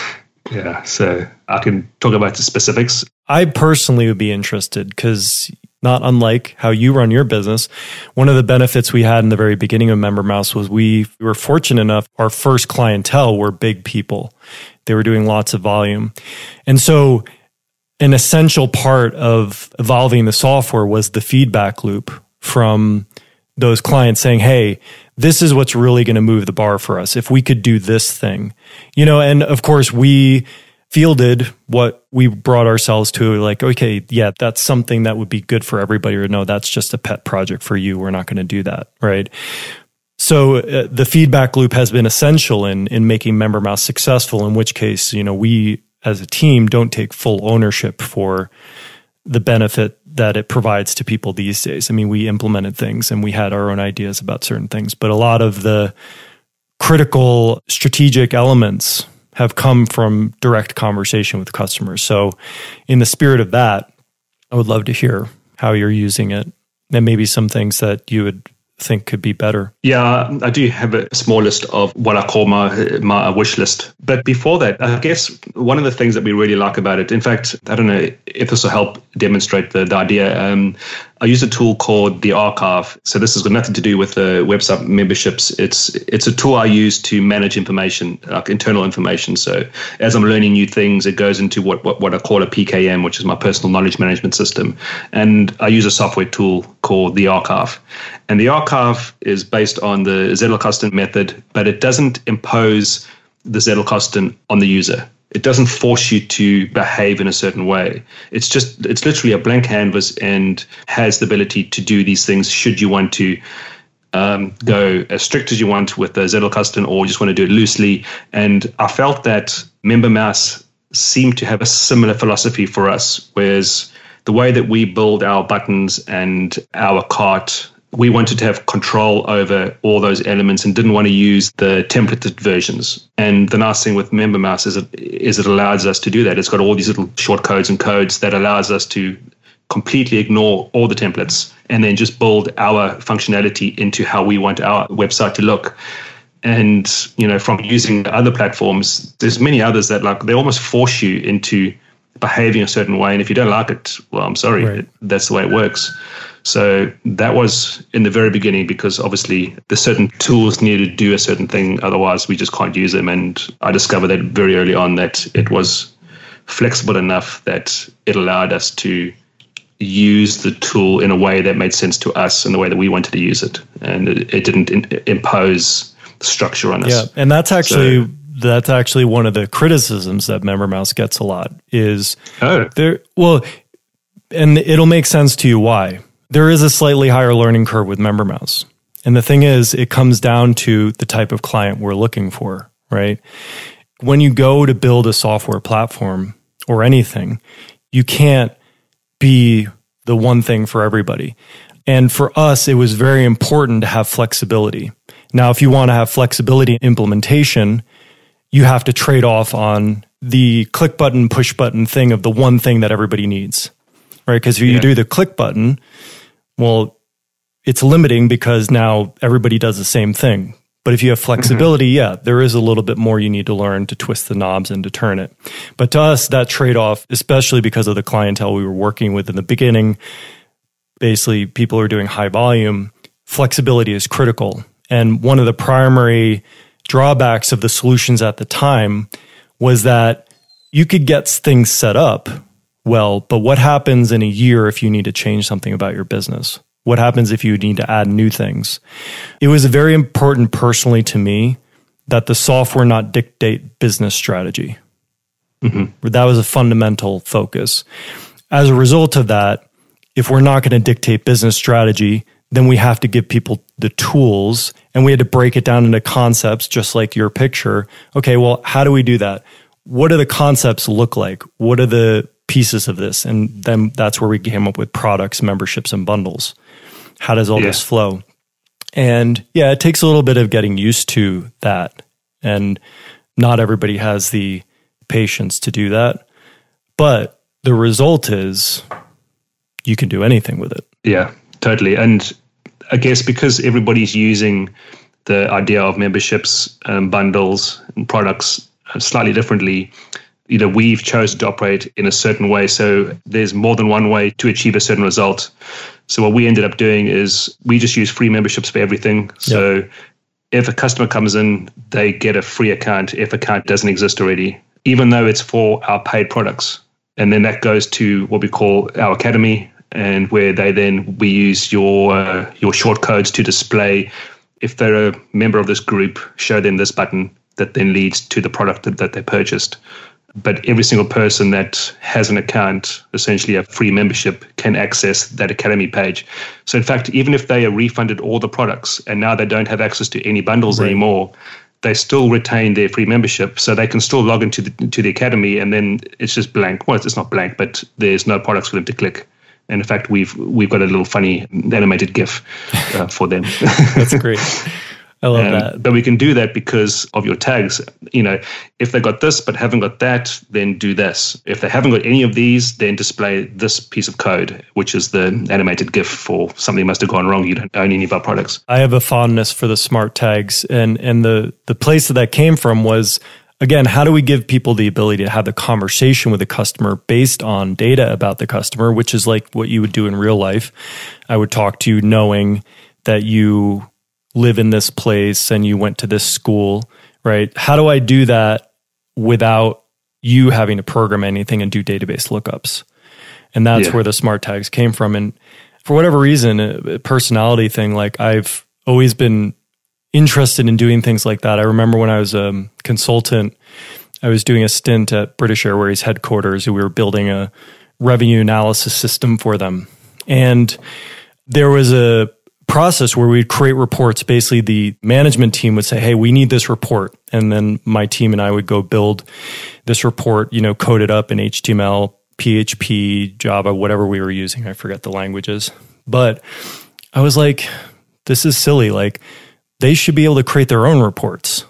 *laughs* yeah. So I can talk about the specifics. I personally would be interested because not unlike how you run your business. One of the benefits we had in the very beginning of MemberMouse was we were fortunate enough, our first clientele were big people. They were doing lots of volume. And so an essential part of evolving the software was the feedback loop from those clients saying, Hey, this is what's really going to move the bar for us. If we could do this thing, you know, and of course we, fielded what we brought ourselves to like okay yeah that's something that would be good for everybody or no that's just a pet project for you we're not going to do that right so uh, the feedback loop has been essential in in making MemberMouse successful in which case you know we as a team don't take full ownership for the benefit that it provides to people these days i mean we implemented things and we had our own ideas about certain things but a lot of the critical strategic elements have come from direct conversation with customers. So, in the spirit of that, I would love to hear how you're using it and maybe some things that you would think could be better? Yeah, I do have a small list of what I call my my wish list. But before that, I guess one of the things that we really like about it, in fact, I don't know if this will help demonstrate the, the idea. Um, I use a tool called the Archive. So this has got nothing to do with the website memberships. It's it's a tool I use to manage information, like internal information. So as I'm learning new things, it goes into what what, what I call a PKM, which is my personal knowledge management system. And I use a software tool called the Archive. And the Archive is based on the Zettelkasten method, but it doesn't impose the Zettelkasten on the user it doesn't force you to behave in a certain way. It's just it's literally a blank canvas and has the ability to do these things should you want to um, go as strict as you want with the Zettelkasten or just want to do it loosely. And I felt that MemberMouse seemed to have a similar philosophy for us, whereas the way that we build our buttons and our cart we wanted to have control over all those elements and didn't want to use the templated versions. And the nice thing with MemberMouse is it, is it allows us to do that. It's got all these little short codes and codes that allows us to completely ignore all the templates and then just build our functionality into how we want our website to look. And you know, from using other platforms, there's many others that like they almost force you into behaving a certain way. And if you don't like it, well, I'm sorry, right. that's the way it works. So that was in the very beginning because obviously the certain tools needed to do a certain thing, otherwise we just can't use them. And I discovered that very early on that it was flexible enough that it allowed us to use the tool in a way that made sense to us and the way that we wanted to use it, and it, it didn't in, impose structure on us. Yeah, and that's actually. So, that's actually one of the criticisms that MemberMouse gets a lot is oh. there well and it'll make sense to you why there is a slightly higher learning curve with MemberMouse. And the thing is, it comes down to the type of client we're looking for, right? When you go to build a software platform or anything, you can't be the one thing for everybody. And for us, it was very important to have flexibility. Now, if you want to have flexibility in implementation, you have to trade off on the click button, push button thing of the one thing that everybody needs, right? Because if you yeah. do the click button, well, it's limiting because now everybody does the same thing. But if you have flexibility, mm-hmm. yeah, there is a little bit more you need to learn to twist the knobs and to turn it. But to us, that trade off, especially because of the clientele we were working with in the beginning, basically people are doing high volume, flexibility is critical. And one of the primary drawbacks of the solutions at the time was that you could get things set up well, but what happens in a year if you need to change something about your business? What happens if you need to add new things? It was very important personally to me that the software not dictate business strategy. Mm-hmm. That was a fundamental focus. As a result of that, if we're not going to dictate business strategy, then we have to give people the tools and we had to break it down into concepts, just like your picture. Okay, well, how do we do that? What do the concepts look like? What are the pieces of this. And then that's where we came up with products, memberships, and bundles. How does all yeah. this flow? And yeah, it takes a little bit of getting used to that. And not everybody has the patience to do that. But the result is you can do anything with it. Yeah, totally. And I guess because everybody's using the idea of memberships, um, bundles, and products slightly differently. You know, we've chosen to operate in a certain way. So there's more than one way to achieve a certain result. So what we ended up doing is we just use free memberships for everything. So yep. if a customer comes in, they get a free account if account doesn't exist already, even though it's for our paid products. And then that goes to what we call our academy, and where they then we use your uh, your short codes to display if they're a member of this group, show them this button that then leads to the product that, that they purchased. But every single person that has an account, essentially a free membership, can access that Academy page. So, in fact, even if they are refunded all the products and now they don't have access to any bundles right. anymore, they still retain their free membership. So they can still log into the, to the Academy and then it's just blank. Well, it's not blank, but there's no products for them to click. And in fact, we've we've got a little funny animated GIF uh, for them. *laughs* That's great. *laughs* I love um, that. But we can do that because of your tags. You know, if they got this but haven't got that, then do this. If they haven't got any of these, then display this piece of code, which is the animated GIF for something must have gone wrong. You don't own any of our products. I have a fondness for the smart tags, and and the the place that that came from was again, how do we give people the ability to have the conversation with the customer based on data about the customer, which is like what you would do in real life? I would talk to you knowing that you live in this place and you went to this school, right? How do I do that without you having to program anything and do database lookups? And that's yeah. where the smart tags came from. And for whatever reason, a personality thing, like I've always been interested in doing things like that. I remember when I was a um, consultant, I was doing a stint at British Airways headquarters. And we were building a revenue analysis system for them. And there was a process where we'd create reports. Basically, the management team would say, Hey, we need this report. And then my team and I would go build this report, you know, code it up in HTML, PHP, Java, whatever we were using. I forget the languages. But I was like, this is silly. Like, they should be able to create their own reports.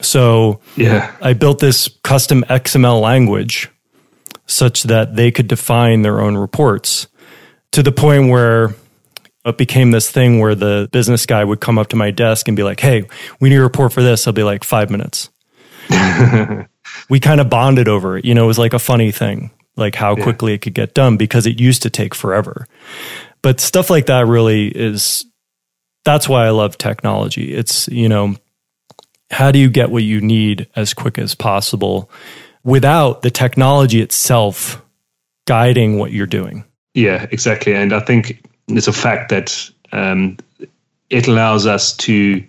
So yeah. I built this custom XML language such that they could define their own reports to the point where it became this thing where the business guy would come up to my desk and be like, Hey, we need a report for this. I'll be like, five minutes. *laughs* we kind of bonded over it. You know, it was like a funny thing, like how quickly it could get done because it used to take forever. But stuff like that really is that's why I love technology. It's, you know, how do you get what you need as quick as possible without the technology itself guiding what you're doing? Yeah, exactly. And I think it's a fact that um, it allows us to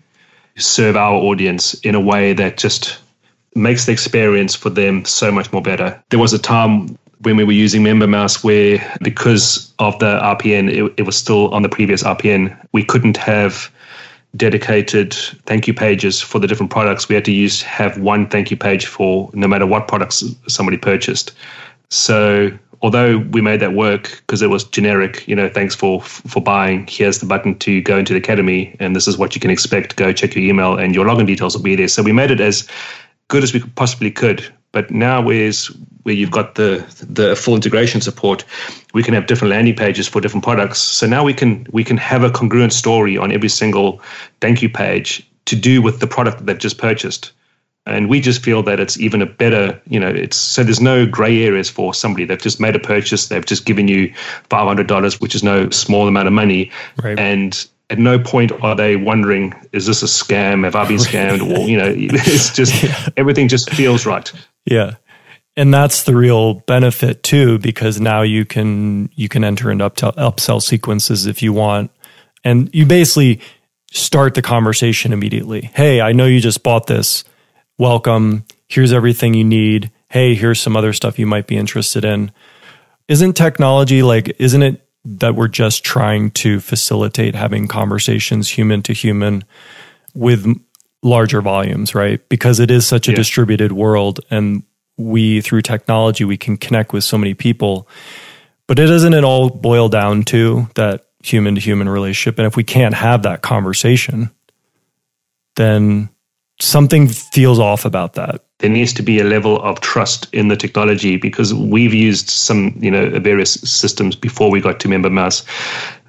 serve our audience in a way that just makes the experience for them so much more better. There was a time when we were using MemberMouse where because of the RPN, it, it was still on the previous RPN, we couldn't have dedicated thank you pages for the different products. We had to use have one thank you page for no matter what products somebody purchased. So although we made that work because it was generic, you know, thanks for for buying. Here's the button to go into the academy, and this is what you can expect. Go check your email, and your login details will be there. So we made it as good as we possibly could. But now, where's where you've got the the full integration support, we can have different landing pages for different products. So now we can we can have a congruent story on every single thank you page to do with the product that they've just purchased and we just feel that it's even a better you know it's so there's no gray areas for somebody. They've just made a purchase. They've just given you $500 which is no small amount of money. Right. and at no point are they wondering is this a scam? Have i been scammed? Or you know *laughs* it's just *laughs* yeah. everything just feels right. Yeah. And that's the real benefit too because now you can you can enter into upsell sequences if you want. And you basically start the conversation immediately. Hey i know you just bought this welcome. Here's everything you need. Hey, here's some other stuff you might be interested in. Isn't technology like, isn't it that we're just trying to facilitate having conversations human to human with larger volumes, right? Because it is such a yeah. distributed world and we, through technology, we can connect with so many people. But it doesn't it all boil down to that human to human relationship? And if we can't have that conversation, then something feels off about that. There needs to be a level of trust in the technology because we've used some, you know, various systems before we got to MemberMouse.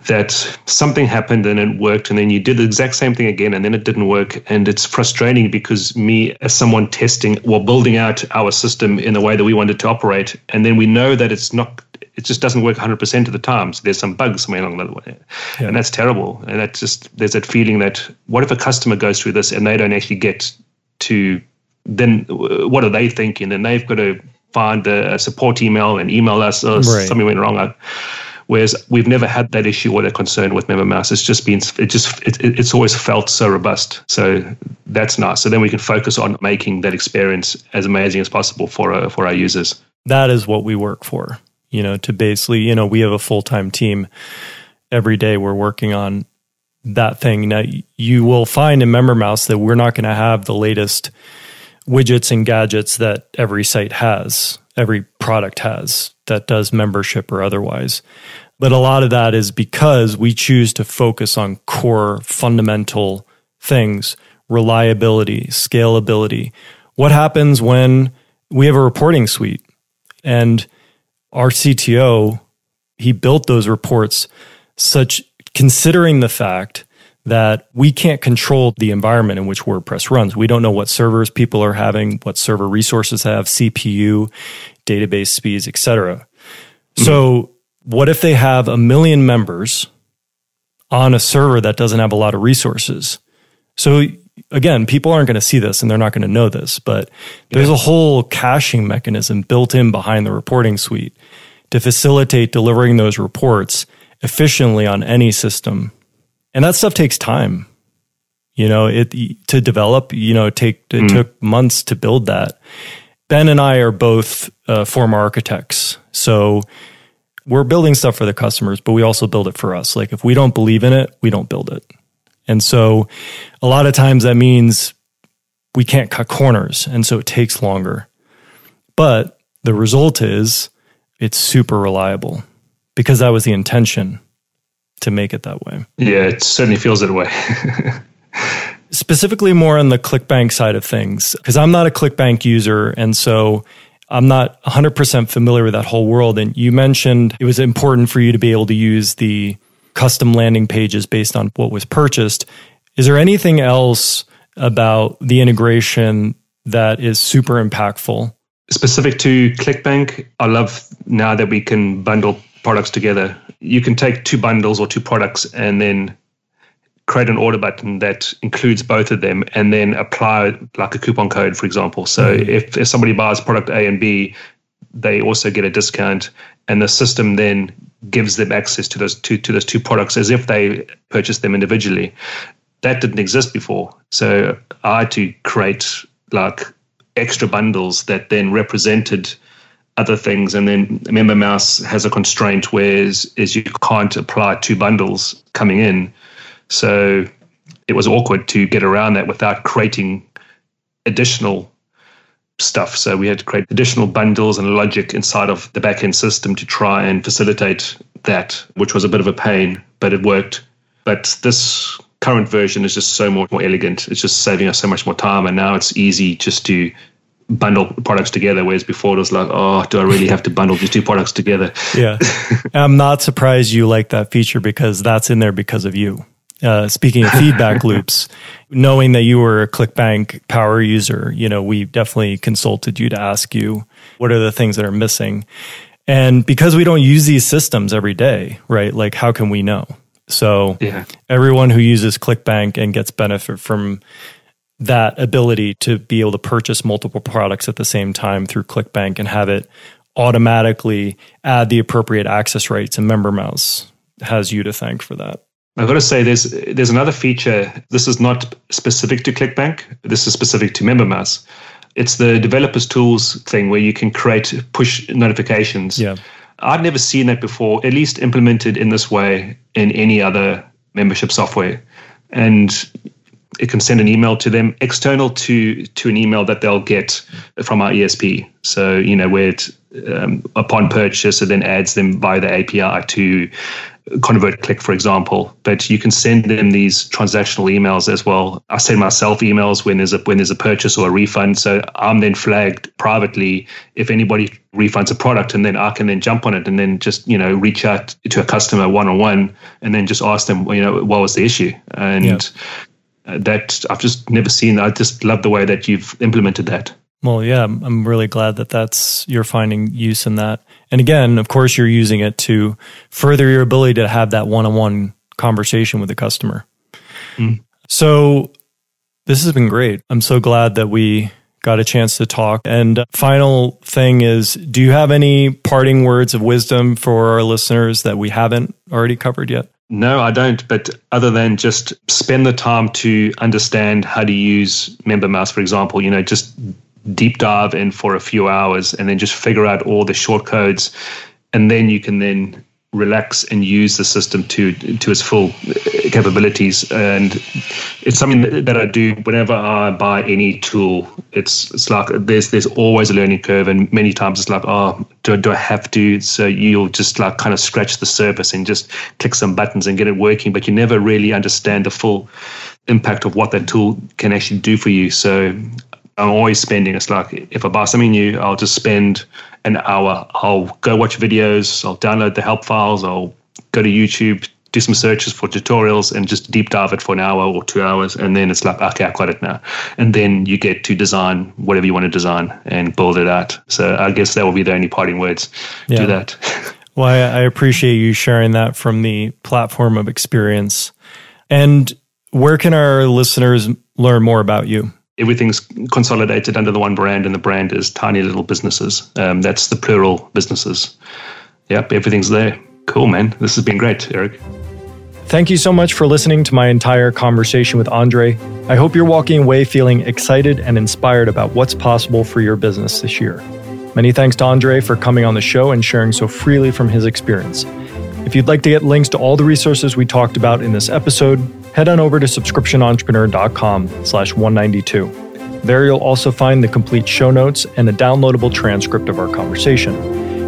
that something happened and it worked and then you did the exact same thing again and then it didn't work and it's frustrating because me as someone testing or building out our system in the way that we wanted to operate and then we know that it's not it just doesn't work 100% of the time so there's some bugs somewhere along the way yeah. and that's terrible and that's just there's that feeling that what if a customer goes through this and they don't actually get to then what are they thinking then they've got to find a support email and email us or right. something went wrong Whereas we've never had that issue or that concern with MemberMouse. It's just been, it just, it, it's always felt so robust. So that's nice. So then we can focus on making that experience as amazing as possible for uh, for our users. That is what we work for. You know, to basically, you know, we have a full time team. Every day we're working on that thing. Now, you will find in MemberMouse that we're not going to have the latest widgets and gadgets that every site has, every product has that does membership or otherwise. But a lot of that is because we choose to focus on core fundamental things reliability, scalability. What happens when we have a reporting suite and our CTO, he built those reports such considering the fact that we can't control the environment in which WordPress runs. We don't know what servers people are having, what server resources have, CPU, database speeds, etc. Mm-hmm. So, what if they have a million members on a server that doesn't have a lot of resources? So, again, people aren't going to see this and they're not going to know this, but there's yeah. a whole caching mechanism built in behind the reporting suite to facilitate delivering those reports efficiently on any system. And that stuff takes time. You know, it to develop, you know, take it mm. took months to build that. Ben and I are both uh, former architects. So we're building stuff for the customers, but we also build it for us. Like if we don't believe in it, we don't build it. And so a lot of times that means we can't cut corners. And so it takes longer. But the result is it's super reliable because that was the intention to make it that way. Yeah, it certainly feels that way. *laughs* specifically more on the ClickBank side of things, because I'm not a ClickBank user. And so I'm not 100% familiar with that whole world. And you mentioned it was important for you to be able to use the custom landing pages based on what was purchased. Is there anything else about the integration that is super impactful? Specific to ClickBank, I love now that we can bundle products together. You can take two bundles or two products and then create an order button that includes both of them and then apply like a coupon code, for example. So mm-hmm. if, if somebody buys product A and B, they also get a discount and the system then gives them access to those two to those two products as if they purchased them individually. That didn't exist before. So I had to create like extra bundles that then represented other things. And then MemberMouse has a constraint where is, is you can't apply two bundles coming in so it was awkward to get around that without creating additional stuff. So we had to create additional bundles and logic inside of the backend system to try and facilitate that, which was a bit of a pain, but it worked. But this current version is just so much more elegant. It's just saving us so much more time. And now it's easy just to bundle products together, whereas before it was like, oh, do I really have to bundle these two products together? Yeah. *laughs* I'm not surprised you like that feature because that's in there because of you. Uh, speaking of feedback *laughs* loops, knowing that you were a ClickBank power user, you know, we definitely consulted you to ask you what are the things that are missing. And because we don't use these systems every day, right? Like, how can we know? So, yeah. everyone who uses ClickBank and gets benefit from that ability to be able to purchase multiple products at the same time through ClickBank and have it automatically add the appropriate access rights and MemberMouse has you to thank for that. I've got to say, there's there's another feature. This is not specific to ClickBank. This is specific to MemberMouse. It's the developers tools thing where you can create push notifications. Yeah. I'd never seen that before, at least implemented in this way in any other membership software. And it can send an email to them external to to an email that they'll get from our ESP. So you know where it um, upon purchase, it then adds them via the API to ConvertKit, for example, but you can send them these transactional emails as well. I send myself emails when there's a when there's a purchase or a refund. So I'm then flagged privately if anybody refunds a product, and then I can then jump on it and then just you know reach out to a customer one on one, and then just ask them you know what was the issue and. Yeah. That I've just never seen. I just love the way that you've implemented that. Well, yeah, I'm really glad that that's you're finding use in that. And again, of course, you're using it to further your ability to have that one-on-one conversation with the customer. Mm. So this has been great. I'm so glad that we got a chance to talk. And final thing is, do you have any parting words of wisdom for our listeners that we haven't already covered yet? No, I don't. But other than just spend the time to understand how to use MemberMouse, for example, you know, just deep dive in for a few hours and then just figure out all the short codes and then you can then relax and use the system to to its full uh, capabilities. And it's something that, that I do whenever I buy any tool. It's it's like there's there's always a learning curve and many times it's like oh do, do I have to? So you'll just like kind of scratch the surface and just click some buttons and get it working but you never really understand the full impact of what that tool can actually do for you. So I'm always spending. It's like if I buy something new, I'll just spend an hour. I'll go watch videos. I'll download the help files. I'll go to YouTube, do some searches for tutorials, and just deep dive it for an hour or two hours. And then it's like, okay, I've got it now. And then you get to design whatever you want to design and build it out. So I guess that will be the only parting words yeah. to that. *laughs* well, I, I appreciate you sharing that from the platform of experience. And where can our listeners learn more about you? Everything's consolidated under the one brand, and the brand is Tiny Little Businesses. Um, that's the plural businesses. Yep, everything's there. Cool, man. This has been great, Eric. Thank you so much for listening to my entire conversation with Andre. I hope you're walking away feeling excited and inspired about what's possible for your business this year. Many thanks to Andre for coming on the show and sharing so freely from his experience. If you'd like to get links to all the resources we talked about in this episode, head on over to subscriptionentrepreneur.com slash 192. There you'll also find the complete show notes and a downloadable transcript of our conversation.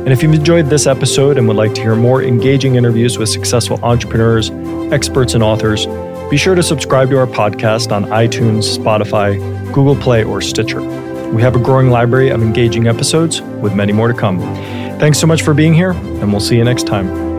And if you've enjoyed this episode and would like to hear more engaging interviews with successful entrepreneurs, experts, and authors, be sure to subscribe to our podcast on iTunes, Spotify, Google Play, or Stitcher. We have a growing library of engaging episodes with many more to come. Thanks so much for being here, and we'll see you next time.